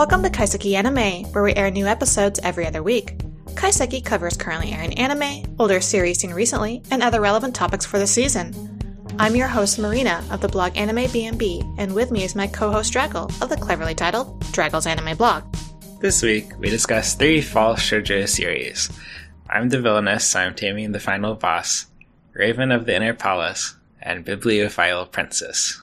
Welcome to Kaiseki Anime, where we air new episodes every other week. Kaiseki covers currently airing anime, older series seen recently, and other relevant topics for the season. I'm your host Marina of the blog Anime BNB, and with me is my co-host Draggle of the cleverly titled Draggle's Anime Blog. This week, we discuss three false shoujo series. I'm the villainess, I'm taming the final boss, Raven of the Inner Palace, and Bibliophile Princess.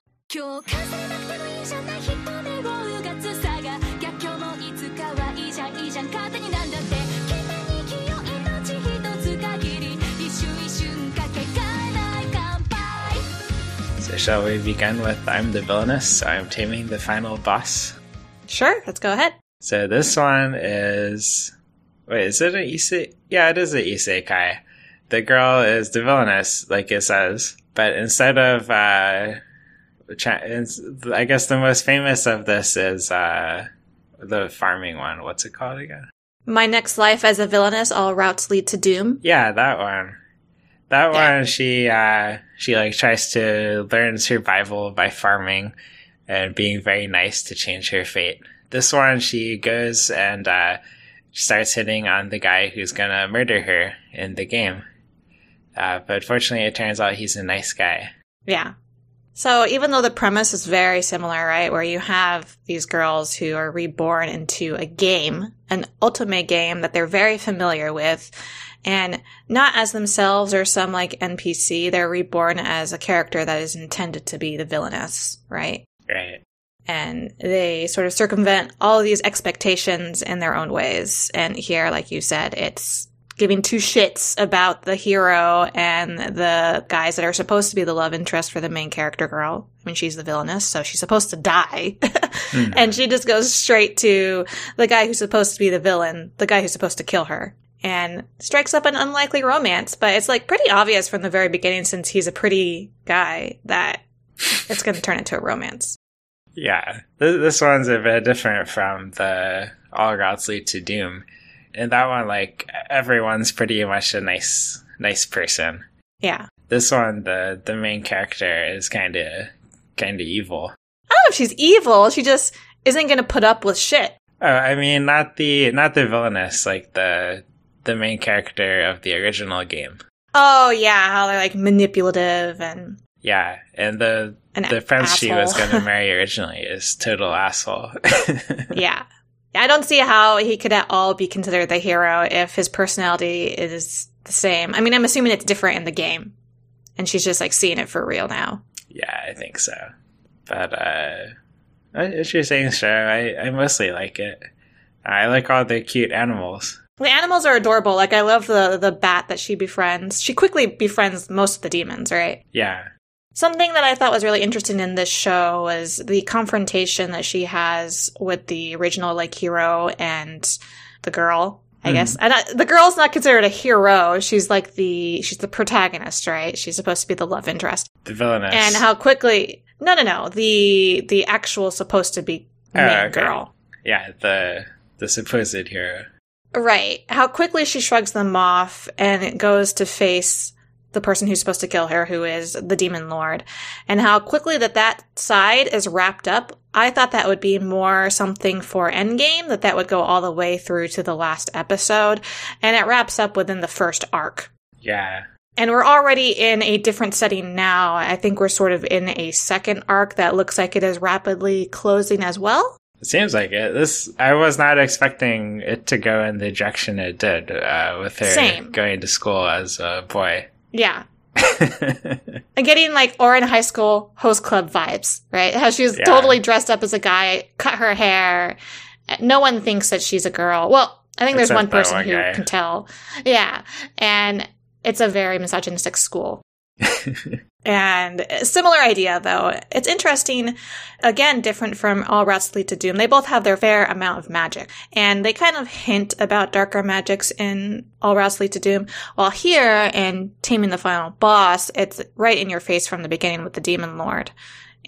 Shall we begin with I'm the villainess, I'm taming the final boss? Sure, let's go ahead. So, this one is. Wait, is it an ise? Yeah, it is an isekai. The girl is the villainess, like it says. But instead of. Uh, I guess the most famous of this is uh, the farming one. What's it called again? My next life as a villainess, all routes lead to doom. Yeah, that one. That Yeah. one, she uh, she like tries to learn survival by farming and being very nice to change her fate. This one, she goes and uh, starts hitting on the guy who's gonna murder her in the game. Uh, but fortunately, it turns out he's a nice guy. Yeah. So even though the premise is very similar, right, where you have these girls who are reborn into a game, an otome game that they're very familiar with, and not as themselves or some like NPC, they're reborn as a character that is intended to be the villainess, right? Right. And they sort of circumvent all of these expectations in their own ways. And here, like you said, it's giving two shits about the hero and the guys that are supposed to be the love interest for the main character girl. I mean, she's the villainess, so she's supposed to die. and she just goes straight to the guy who's supposed to be the villain, the guy who's supposed to kill her. And strikes up an unlikely romance, but it's like pretty obvious from the very beginning since he's a pretty guy that it's going to turn into a romance. Yeah, this, one's a bit different from the All Routes Lead to Doom. In that one, like everyone's pretty much a nice, nice person. Yeah. This one, the the main character is kind of kind of evil. I don't know if she's evil. She just isn't going to put up with shit. Oh, I mean, not the not the villainess, like the the main character of the original game. Oh yeah, how they're like manipulative and Yeah, and the an the prince she was going to marry originally is total asshole. yeah. I don't see how he could at all be considered the hero if his personality is the same. I mean, I'm assuming it's different in the game. And she's just like seeing it for real now. yeah, I think so. But uh, interesting show. I I mostly like it. I like all the cute animals. The animals are adorable. Like I love the the bat that she befriends. She quickly befriends most of the demons, right? Yeah, Something that I thought was really interesting in this show was the confrontation that she has with the original like hero and the girl. I Mhm. guess and I, the girl's not considered a hero. She's like the she's the protagonist, right? She's supposed to be the love interest. the villainess. And how quickly? No, no, no. The the actual supposed to be Oh, main okay. girl. yeah, the the supposed hero. Right. How quickly she shrugs them off and it goes to face the person who's supposed to kill her, who is the demon lord, and how quickly that that side is wrapped up. I thought that would be more something for Endgame, that that would go all the way through to the last episode, and it wraps up within the first arc. Yeah, And we're already in a different setting now. I think we're sort of in a second arc that looks like it is rapidly closing as well. it seems like it. This I was not expecting it to go in the direction it did uh, with her Same. going to school as a boy. Yeah. I'm getting like Ouran High School host club vibes, right? How she was Yeah. totally dressed up as a guy, cut her hair. No one thinks that she's a girl. Well, I think there's Except one person one who guy. can tell. Yeah. And it's a very misogynistic school. And similar idea, though. It's interesting. Again, different from All Routes Lead to Doom. They both have their fair amount of magic. And they kind of hint about darker magics in All Routes Lead to Doom. While here in Taming the Final Boss, it's right in your face from the beginning with the Demon Lord.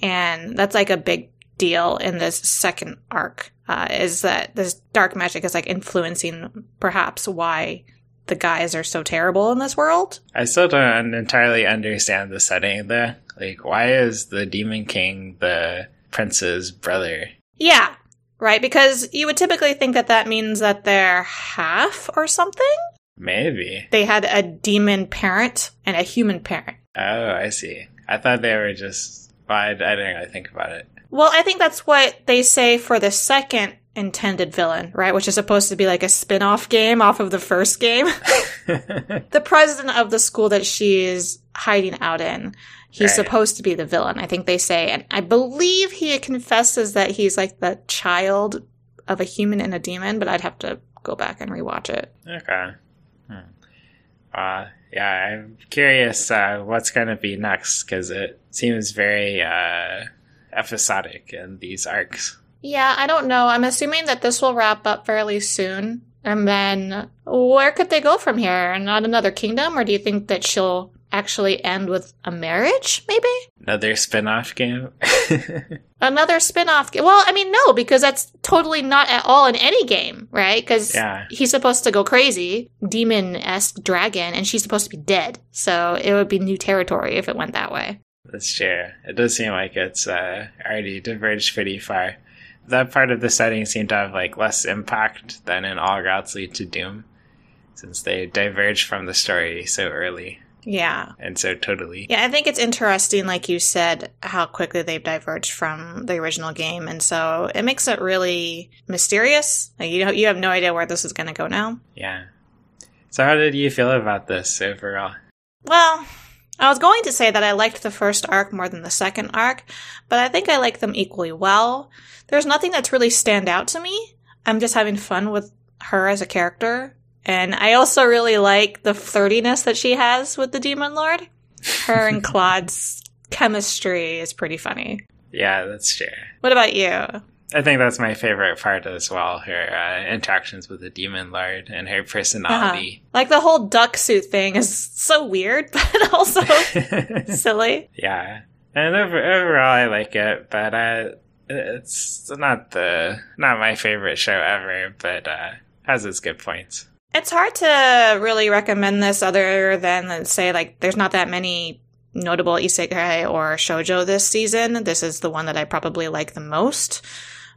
And that's like a big deal in this second arc, uh, is that this dark magic is like influencing perhaps why the guys are so terrible in this world. I still don't entirely understand the setting there. Like, why is the Demon King the prince's brother? Yeah. right? Because you would typically think that that means that they're half or something. Maybe. They had a demon parent and a human parent. Oh, I see. I thought they were just. Well, I, I didn't really think about it. Well, I think that's what they say for the second intended villain, right? Which is supposed to be like a spin off game off of the first game. the president of the school that she is hiding out in, he's Right. supposed to be the villain, I think they say. And I believe he confesses that he's like the child of a human and a demon, but I'd have to go back and rewatch it. okay. Hmm. Uh, yeah, I'm curious uh, what's going to be next because it seems very uh, episodic in these arcs. Yeah, I don't know. I'm assuming that this will wrap up fairly soon. And then where could they go from here? Not another kingdom? Or do you think that she'll actually end with a marriage, maybe? Another spin off game? Another spin off. Game. Well, I mean, no, because that's totally not at all in any game, right? Because Yeah. he's supposed to go crazy, demon esque dragon, and she's supposed to be dead. So it would be new territory if it went that way. That's true. It does seem like it's uh, already diverged pretty far. That part of the setting seemed to have like less impact than in All Routes Lead to Doom, since they diverged from the story so early Yeah. and so totally. Yeah, I think it's interesting, like you said, how quickly they've diverged from the original game, and so it makes it really mysterious. Like you, you have no idea where this is going to go now. Yeah. So, how did you feel about this overall? Well, I was going to say that I liked the first arc more than the second arc, but I think I like them equally well. There's nothing that's really stand out to me. I'm just having fun with her as a character. And I also really like the flirtiness that she has with the Demon Lord. Her and Claude's chemistry is pretty funny. Yeah, that's true. What about you? I think that's my favorite part as well. Her uh, interactions with the demon lord and her personality. Like the whole duck suit thing is so weird, but also silly. yeah, and over, overall, I like it, but uh, it's not the not my favorite show ever. But uh, has its good points. It's hard to really recommend this other than say like there's not that many notable isekai or shojo this season. This is the one that I probably like the most.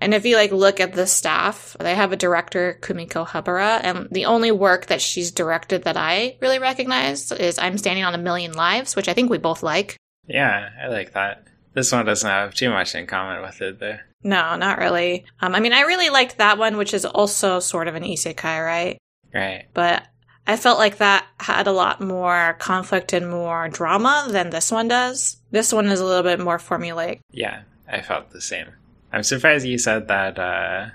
And if you like look at the staff, they have a director, Kumiko Habara, and the only work that she's directed that I really recognize is I'm Standing on a Million Lives, which I think we both like. Yeah, I like that. This one doesn't have too much in common with it, though. No, not really. Um, I mean, I really liked that one, which is also sort of an isekai, right? Right. but I felt like that had a lot more conflict and more drama than this one does. This one is a little bit more formulaic. Yeah, I felt the same. I'm surprised you said that uh,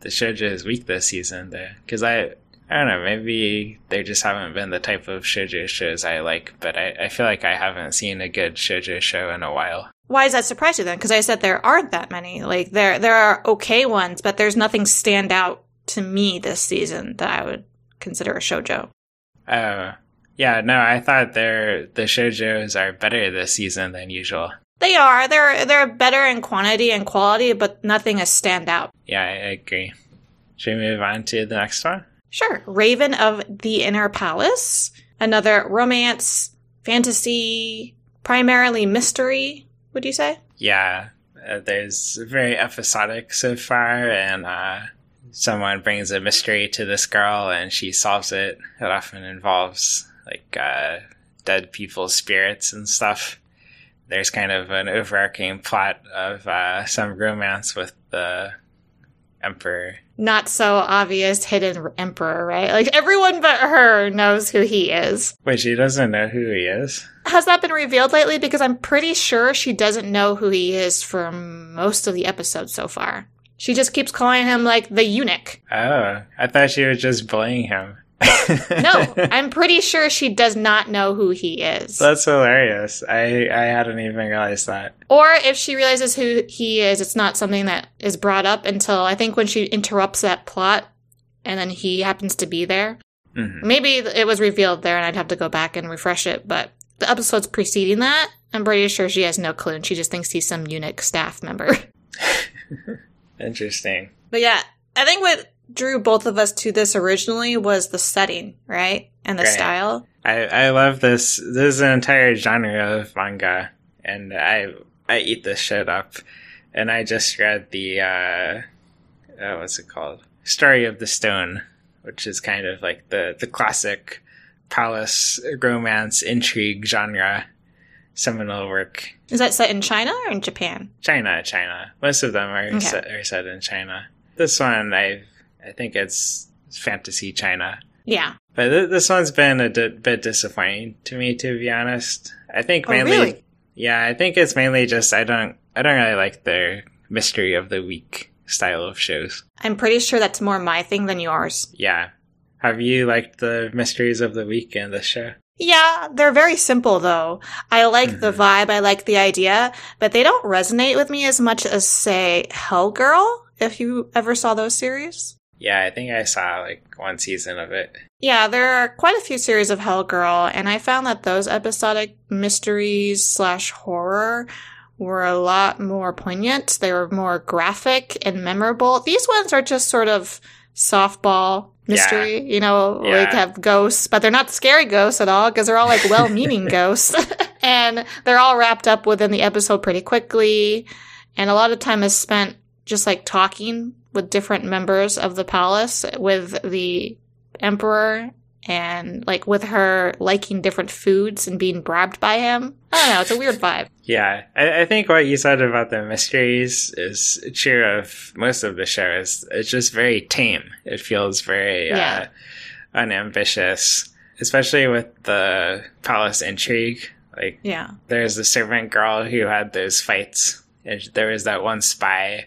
the shoujo is weak this season, though, because I, I don't know, maybe they just haven't been the type of shoujo shows I like, but I, I feel like I haven't seen a good shoujo show in a while. Why is that surprise you then? Because I said there aren't that many. Like there, there are okay ones, but there's nothing stand out to me this season that I would consider a shojo. Oh, yeah, no, I thought they're, the shoujos are better this season than usual. They are. They're they're better in quantity and quality, but nothing is stand out. Yeah, I agree. Should we move on to the next one? Sure. Raven of the Inner Palace, another romance, fantasy, primarily mystery, would you say? Yeah, uh, there's very episodic so far, and uh, someone brings a mystery to this girl, and she solves it. It often involves like uh, dead people's spirits and stuff. There's kind of an overarching plot of uh, some romance with the emperor. Not so obvious hidden emperor, right? Like everyone but her knows who he is. Wait, she doesn't know who he is. Has that been revealed lately? Because I'm pretty sure she doesn't know who he is for most of the episodes so far. She just keeps calling him like the eunuch. Oh, I thought she was just bullying him. No, I'm pretty sure she does not know who he is. That's hilarious. I I hadn't even realized that. Or if she realizes who he is, it's not something that is brought up until I think when she interrupts that plot and then he happens to be there. Mhm. Maybe it was revealed there and I'd have to go back and refresh it, but the episodes preceding that, I'm pretty sure she has no clue and she just thinks he's some eunuch staff member. Interesting. But yeah, I think what drew both of us to this originally was the setting, right? And the Right. style. I, I love this. This is an entire genre of manga, and I I eat this shit up. And I just read the uh, uh, what's it called? Story of the Stone, which is kind of like the the classic palace romance intrigue genre seminal work. Is that set in China or in Japan? China, China. Most of them are Okay. set, are set in China. This one, I I think it's fantasy China. Yeah. But th- this one's been a bit disappointing to me, to be honest. I think Oh, mainly, really? yeah, I think it's mainly just I don't, I don't really like their mystery of the week style of shows. I'm pretty sure that's more my thing than yours. Yeah, have you liked the mysteries of the week in this show? Yeah, they're very simple though. I like the Mhm. vibe, I like the idea, but they don't resonate with me as much as say Hell Girl, if you ever saw those series. Yeah, I think I saw like one season of it. Yeah, there are quite a few series of Hell Girl, and I found that those episodic mysteries slash horror were a lot more poignant. They were more graphic and memorable. These ones are just sort of softball mystery, you know, Yeah. like have ghosts, but they're not scary ghosts at all because they're all like well-meaning ghosts. and they're all wrapped up within the episode pretty quickly. And a lot of time is spent just like talking with different members of the palace with the emperor and like with her liking different foods and being bribed by him. I don't know, it's a weird vibe. Yeah, I, I think what you said about the mysteries is true of most of the shows. It's just very tame. It feels very Yeah. uh, unambitious, especially with the palace intrigue. Like, Yeah. there's the servant girl who had those fights, and there was that one spy,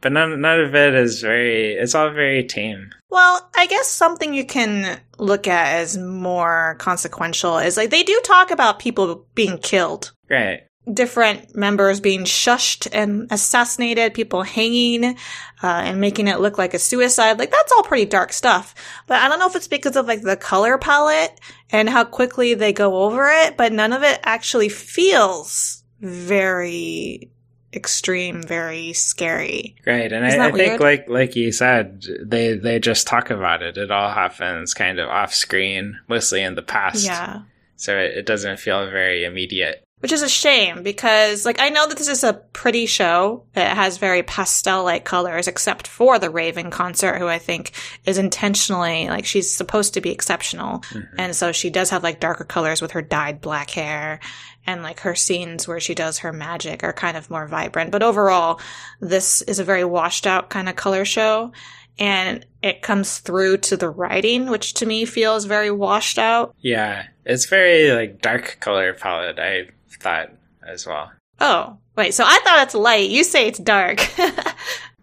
but none none of it is very. It's all very tame. Well, I guess something you can look at as more consequential is like they do talk about people being killed. Right. different members being shushed and assassinated, people hanging, uh, and making it look like a suicide. Like that's all pretty dark stuff. But I don't know if it's because of like the color palette and how quickly they go over it, but none of it actually feels very extreme, very scary. Right, and I, I think, like like you said, they they just talk about it. It all happens kind of off screen, mostly in the past. Yeah. so it, it doesn't feel very immediate. Which is a shame because, like, I know that this is a pretty show. that has very pastel like colors, except for the Raven consort, who I think is intentionally, like, she's supposed to be exceptional. Mm-hmm. And so she does have, like, darker colors with her dyed black hair. And, like, her scenes where she does her magic are kind of more vibrant. But overall, this is a very washed out kind of color show. And it comes through to the writing, which to me feels very washed out. Yeah, it's very like dark color palette. I thought as well. Oh, wait. So I thought it's light. You say it's dark.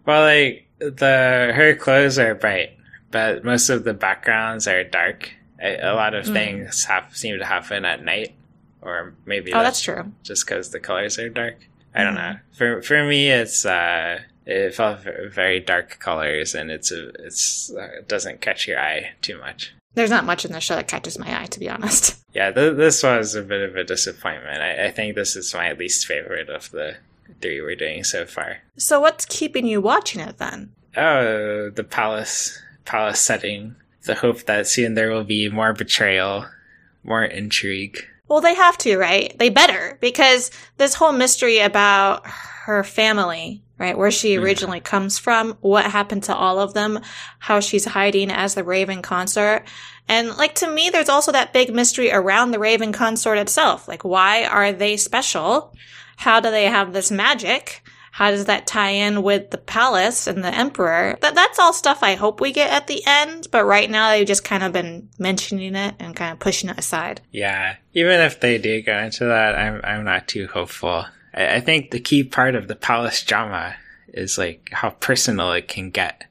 Well, like the her clothes are bright, but most of the backgrounds are dark. A, a lot of Mm. things have seem to happen at night, or maybe oh, that's true. just because the colors are dark. I don't Mhm. know. For for me, it's uh, it felt very dark colors, and it's a, it's uh, it doesn't catch your eye too much. There's not much in the show that catches my eye, to be honest. Yeah, th- this was a bit of a disappointment. I, I think this is my least favorite of the three we're doing so far. So what's keeping you watching it then? Oh, the palace palace setting. The hope that soon there will be more betrayal, more intrigue. Well, they have to, right? They better, because this whole mystery about her family, right? Where she Mhm. originally comes from, what happened to all of them, how she's hiding as the Raven consort. And like to me, there's also that big mystery around the Raven consort itself. Like, why are they special? How do they have this magic? How does that tie in with the palace and the emperor? That that's all stuff I hope we get at the end, but right now they've just kind of been mentioning it and kind of pushing it aside. Yeah, even if they do go into that, I'm I'm not too hopeful. I, I think the key part of the palace drama is like how personal it can get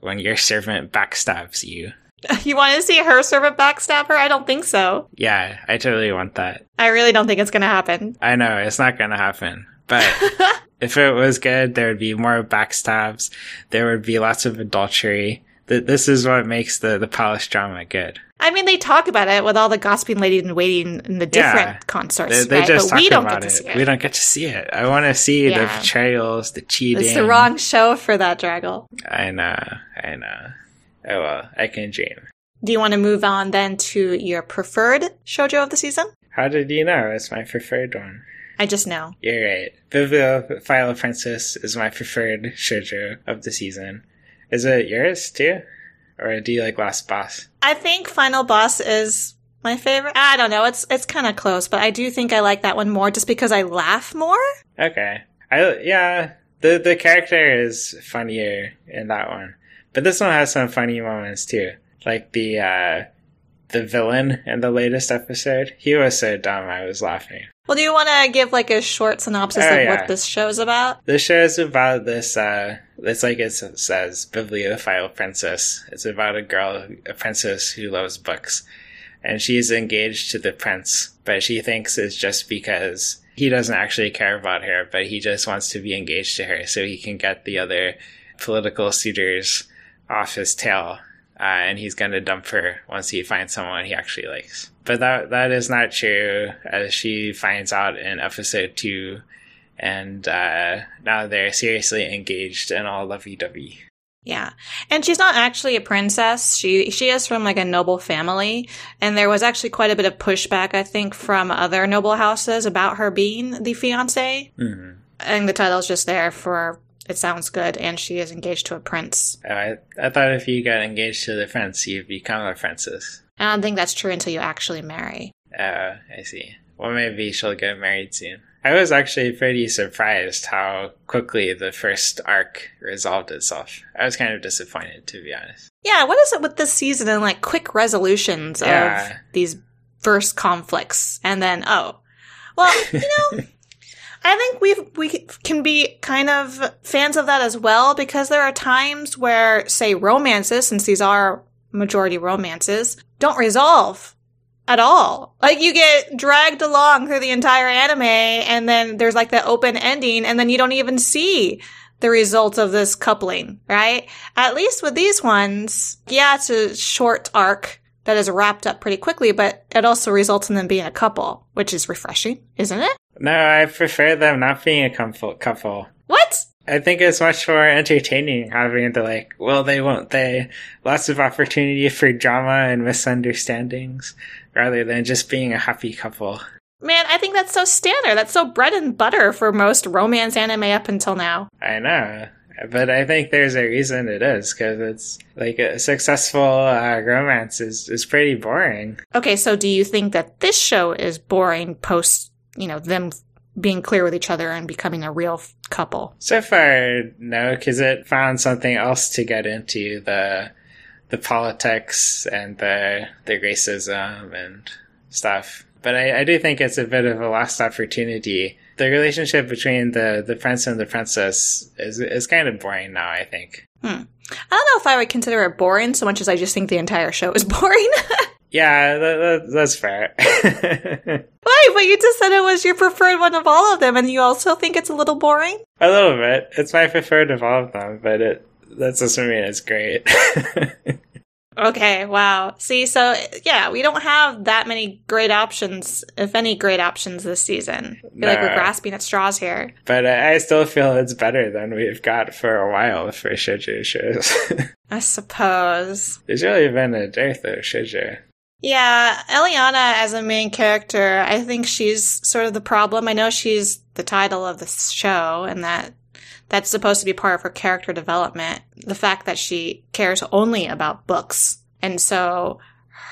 when your servant backstabs you. You want to see her servant backstab her? I don't think so. Yeah, I totally want that. I really don't think it's going to happen. I know it's not gonna happen, but if it was good, there would be more backstabs. There would be lots of adultery. This is what makes the the palace drama good. I mean, they talk about it with all the gossiping ladies in waiting in the different Yeah. consorts, They, they right? just but talk we don't about get to it. see it. We don't get to see it. I want to see the Yeah. betrayals, the cheating. It's the wrong show for that, Draggle. I know. I know. Oh well, I can dream. Do you want to move on then to your preferred shoujo of the season? How did you know it's my preferred one? I just know. You're right. Bibliophile Princess is my preferred shoujo of the season. Is it yours too? Or do you like Last Boss? I think Final Boss is my favorite. I don't know. It's it's kind of close, but I do think I like that one more just because I laugh more. Okay. I yeah, the the character is funnier in that one. But this one has some funny moments too. Like the uh the villain in the latest episode. He was so dumb I was laughing. Well, do you want to give like a short synopsis Oh, of yeah. what this show's about? This show is about this, uh, it's like it says, bibliophile princess. It's about a girl, a princess who loves books. And she's engaged to the prince, but she thinks it's just because he doesn't actually care about her, but he just wants to be engaged to her so he can get the other political suitors off his tail. Uh, and he's going to dump her once he finds someone he actually likes. But that that is not true, as she finds out in episode two and uh, now they're seriously engaged and all lovey-dovey. Yeah. And she's not actually a princess. She she is from like a noble family, and there was actually quite a bit of pushback I think from other noble houses about her being the fiance. hmm And the title's just there for it sounds good and she is engaged to a prince. I I thought if you got engaged to the prince, you'd become a princess. I don't think that's true until you actually marry. Uh, I see. Well, maybe she'll get married soon. I was actually pretty surprised how quickly the first arc resolved itself. I was kind of disappointed, to be honest. Yeah, what is it with this season and like quick resolutions Yeah. of these first conflicts and then oh. Well, you know, I think we we can be kind of fans of that as well because there are times where say romances since these are majority romances don't resolve at all. Like you get dragged along through the entire anime and then there's like the open ending and then you don't even see the result of this coupling, right? At least with these ones, yeah, it's a short arc that is wrapped up pretty quickly, but it also results in them being a couple, which is refreshing, isn't it? No, I prefer them not being a couple. couple. What? I think it's much more entertaining having the like, well, they won't they? Lots of opportunity for drama and misunderstandings rather than just being a happy couple. Man, I think that's so standard. That's so bread and butter for most romance anime up until now. I know. But I think there's a reason it is, because it's like a successful uh, romance is, is pretty boring. Okay, so do you think that this show is boring post, you know, them being clear with each other and becoming a real f- couple? So far, no, because it found something else to get into the the politics and the the racism and stuff. But I, I do think it's a bit of a lost opportunity. The relationship between the, the prince and the princess is is kind of boring now. I think. Hmm. I don't know if I would consider it boring so much as I just think the entire show is boring. Yeah, that, that, that's fair. Why? But you just said it was your preferred one of all of them, and you also think it's a little boring? a little bit. It's my preferred of all of them, but it that doesn't mean it's great. Okay, wow. See, so yeah, we don't have that many great options, if any great options this season. I feel like we're grasping at straws here. but I still feel it's better than we've got for a while for shoujo shows. I suppose. There's really been a dearth of shoujo. Yeah, Elianna as a main character, I think she's sort of the problem. I know she's the title of the show and that that's supposed to be part of her character development. The fact that she cares only about books. And so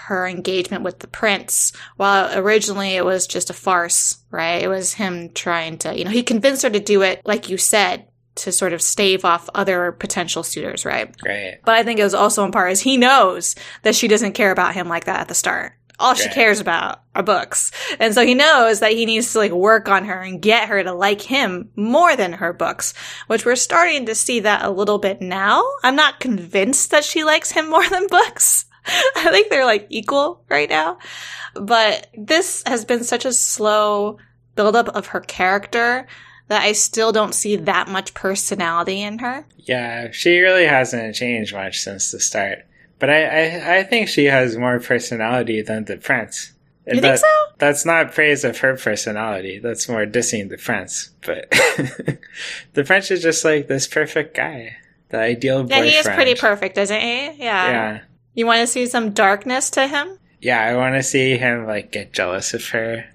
her engagement with the prince, while originally it was just a farce, right? It was him trying to, you know, he convinced her to do it, like you said, to sort of stave off other potential suitors, right? Right. But I think it was also in part as he knows that she doesn't care about him like that at the start. All she cares about are books. And so he knows that he needs to like work on her and get her to like him more than her books, which we're starting to see that a little bit now. I'm not convinced that she likes him more than books. I think they're like equal right now. But this has been such a slow buildup of her character that I still don't see that much personality in her. Yeah, she really hasn't changed much since the start. But I, I, I think she has more personality than the prince. You And think so? That's not praise of her personality. That's more dissing the prince. But the prince is just like this perfect guy, the ideal Yeah, boyfriend. he is pretty perfect, isn't he? Yeah. Yeah, You want to see some darkness to him? yeah. I want to see him like get jealous of her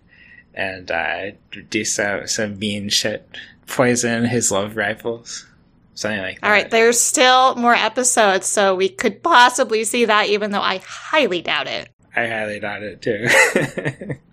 and uh, do some some mean shit, poison his love rivals. Something like that. All right, there's still more episodes, so we could possibly see that, even though I highly doubt it. I highly doubt it too.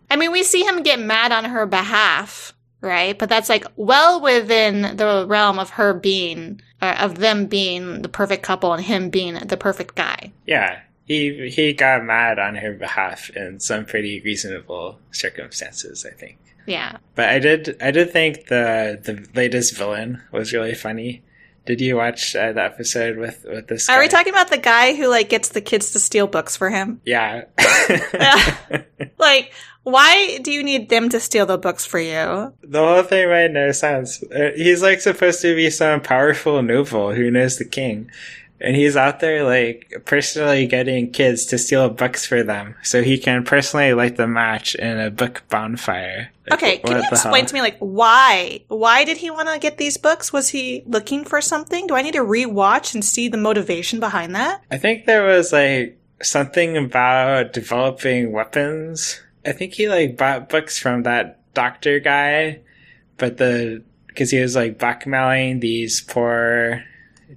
I mean, we see him get mad on her behalf, right? But that's like well within the realm of her being, uh, of them being the perfect couple and him being the perfect guy. yeah, he he got mad on her behalf in some pretty reasonable circumstances, I think. Yeah. But I did I did think the the latest villain was really funny. Did you watch uh, the episode with with this? Are we talking about the guy who like gets the kids to steal books for him? Yeah. Like, why do you need them to steal the books for you? the whole thing made no sense. He's like supposed to be some powerful noble who knows the king. And he's out there like personally getting kids to steal books for them so he can personally light the match in a book bonfire. Like, Okay, can you explain to me like why? Why did he want to get these books? Was he looking for something? Do I need to rewatch and see the motivation behind that? I think there was like something about developing weapons. I think he like bought books from that doctor guy, but the because he was like blackmailing these poor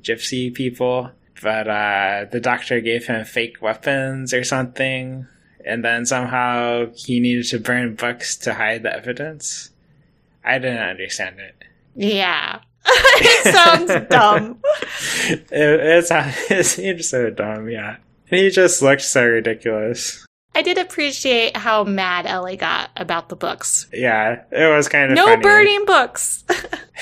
gypsy people. But uh, the doctor gave him fake weapons or something, and then somehow he needed to burn books to hide the evidence. I didn't understand it. Yeah. it sounds dumb. it, it's, it seems so dumb, yeah. And he just looked so ridiculous. I did appreciate how mad Ellie got about the books. Yeah, it was kind of No funny. burning books.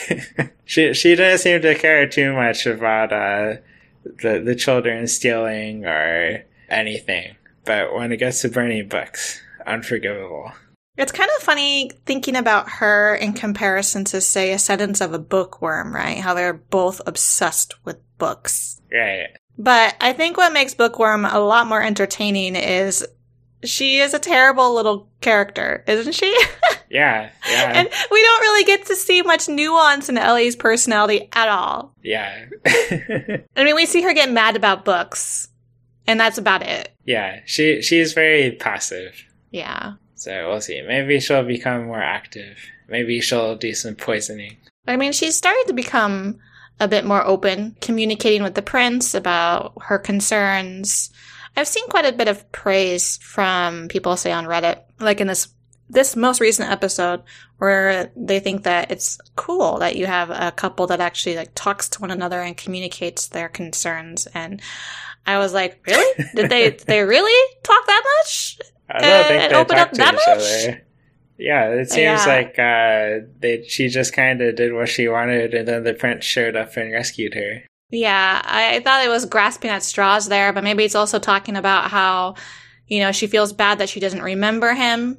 she she didn't seem to care too much about uh, the the children stealing or anything. But when it gets to burning books, unforgivable. It's kind of funny thinking about her in comparison to, say, Ascendance of a Bookworm, right? How they're both obsessed with books. Right. But I think what makes Bookworm a lot more entertaining is she is a terrible little character, isn't she? Yeah. Yeah. and we don't really get to see much nuance in Ellie's personality at all. yeah. I mean, we see her get mad about books, and that's about it. yeah. She she's very passive. Yeah. So we'll see. Maybe she'll become more active. Maybe she'll do some poisoning. I mean, she's started to become a bit more open, communicating with the prince about her concerns. I've seen quite a bit of praise from people say on Reddit, like in this this most recent episode where they think that it's cool that you have a couple that actually like talks to one another and communicates their concerns and I was like, really? Did they did they really talk that much? I don't think and they open talk up to that each much? other. Yeah, it seems Yeah. like uh, they she just kind of did what she wanted, and then the prince showed up and rescued her. Yeah, I, I thought it was grasping at straws there, but maybe it's also talking about how, you know, she feels bad that she doesn't remember him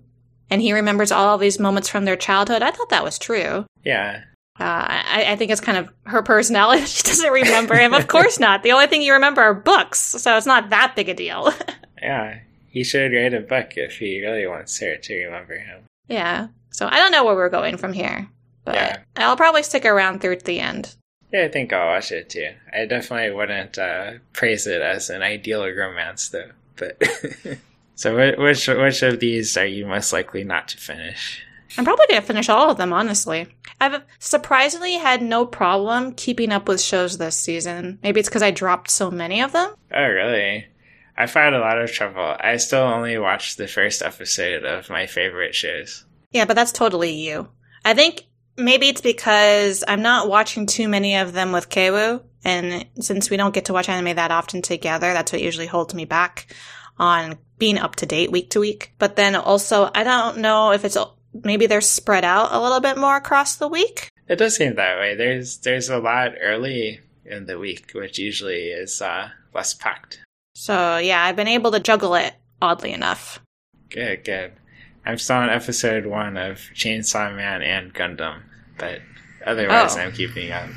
and he remembers all these moments from their childhood. I thought that was true. Yeah, Uh, I, I think it's kind of her personality. she doesn't remember him. Of course not. The only thing you remember are books, so it's not that big a deal. yeah. He should write a book if he really wants her to remember him. yeah. So I don't know where we're going from here, but Yeah. I'll probably stick around through to the end. Yeah, I think I'll watch it too. I definitely wouldn't uh, praise it as an ideal romance, though. But so, which which of these are you most likely not to finish? I'm probably going to finish all of them, honestly. I've surprisingly had no problem keeping up with shows this season. Maybe it's because I dropped so many of them. Oh, really? I found a lot of trouble. I still only watched the first episode of my favorite shows. Yeah, but that's totally you. I think maybe it's because I'm not watching too many of them with Kewu, and since we don't get to watch anime that often together, that's what usually holds me back on being up to date week to week. But then also, I don't know if it's maybe they're spread out a little bit more across the week. It does seem that way. There's there's a lot early in the week, which usually is uh, less packed. So yeah, I've been able to juggle it oddly enough. Good, good. I'm still on episode one of Chainsaw Man and Gundam, but otherwise Oh. I'm keeping up.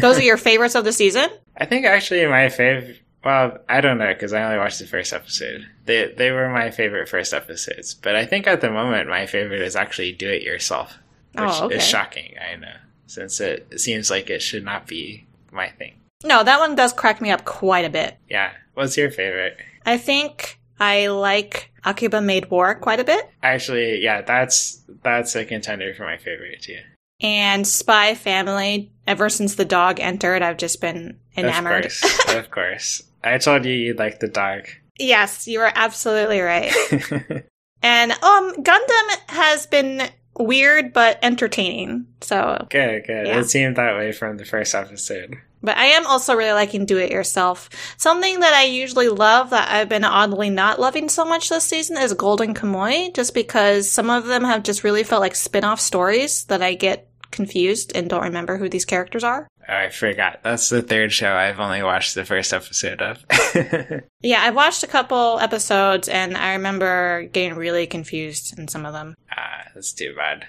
Those are your favorites of the season? I think actually my favorite. Well, I don't know because I only watched the first episode. They they were my favorite first episodes, but I think at the moment my favorite is actually Do It Yourself, which Oh, okay. is shocking. I know since it, it seems like it should not be my thing. No, that one does crack me up quite a bit. Yeah, what's your favorite? I think I like Akiba Maid War quite a bit. Actually, yeah, that's that's a contender for my favorite too. And Spy Family. Ever since the dog entered, I've just been enamored. Of course. of course. I told you you'd like the dog. yes, you are absolutely right. And um, Gundam has been weird but entertaining. So, good, good. Yeah. It seemed that way from the first episode. But I am also really liking Do It Yourself. Something that I usually love that I've been oddly not loving so much this season is Golden Kamuy, just because some of them have just really felt like spin off stories that I get confused and don't remember who these characters are. Oh, I forgot. That's the third show I've only watched the first episode of. Yeah, I've watched a couple episodes and I remember getting really confused in some of them. ah, that's too bad.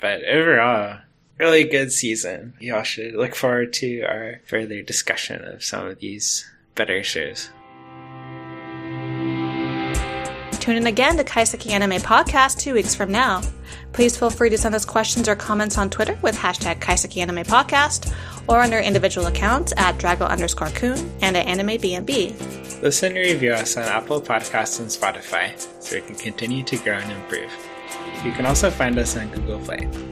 But overall, really good season. Y'all should look forward to our further discussion of some of these better shows. Tune in again to Kaiseki Anime Podcast two weeks from now. Please feel free to send us questions or comments on Twitter with hashtag Kaiseki Anime Podcast or on our individual accounts at Drago underscore Kun and at Anime BNB. Listen and review us on Apple Podcasts and Spotify so we can continue to grow and improve. You can also find us on Google Play.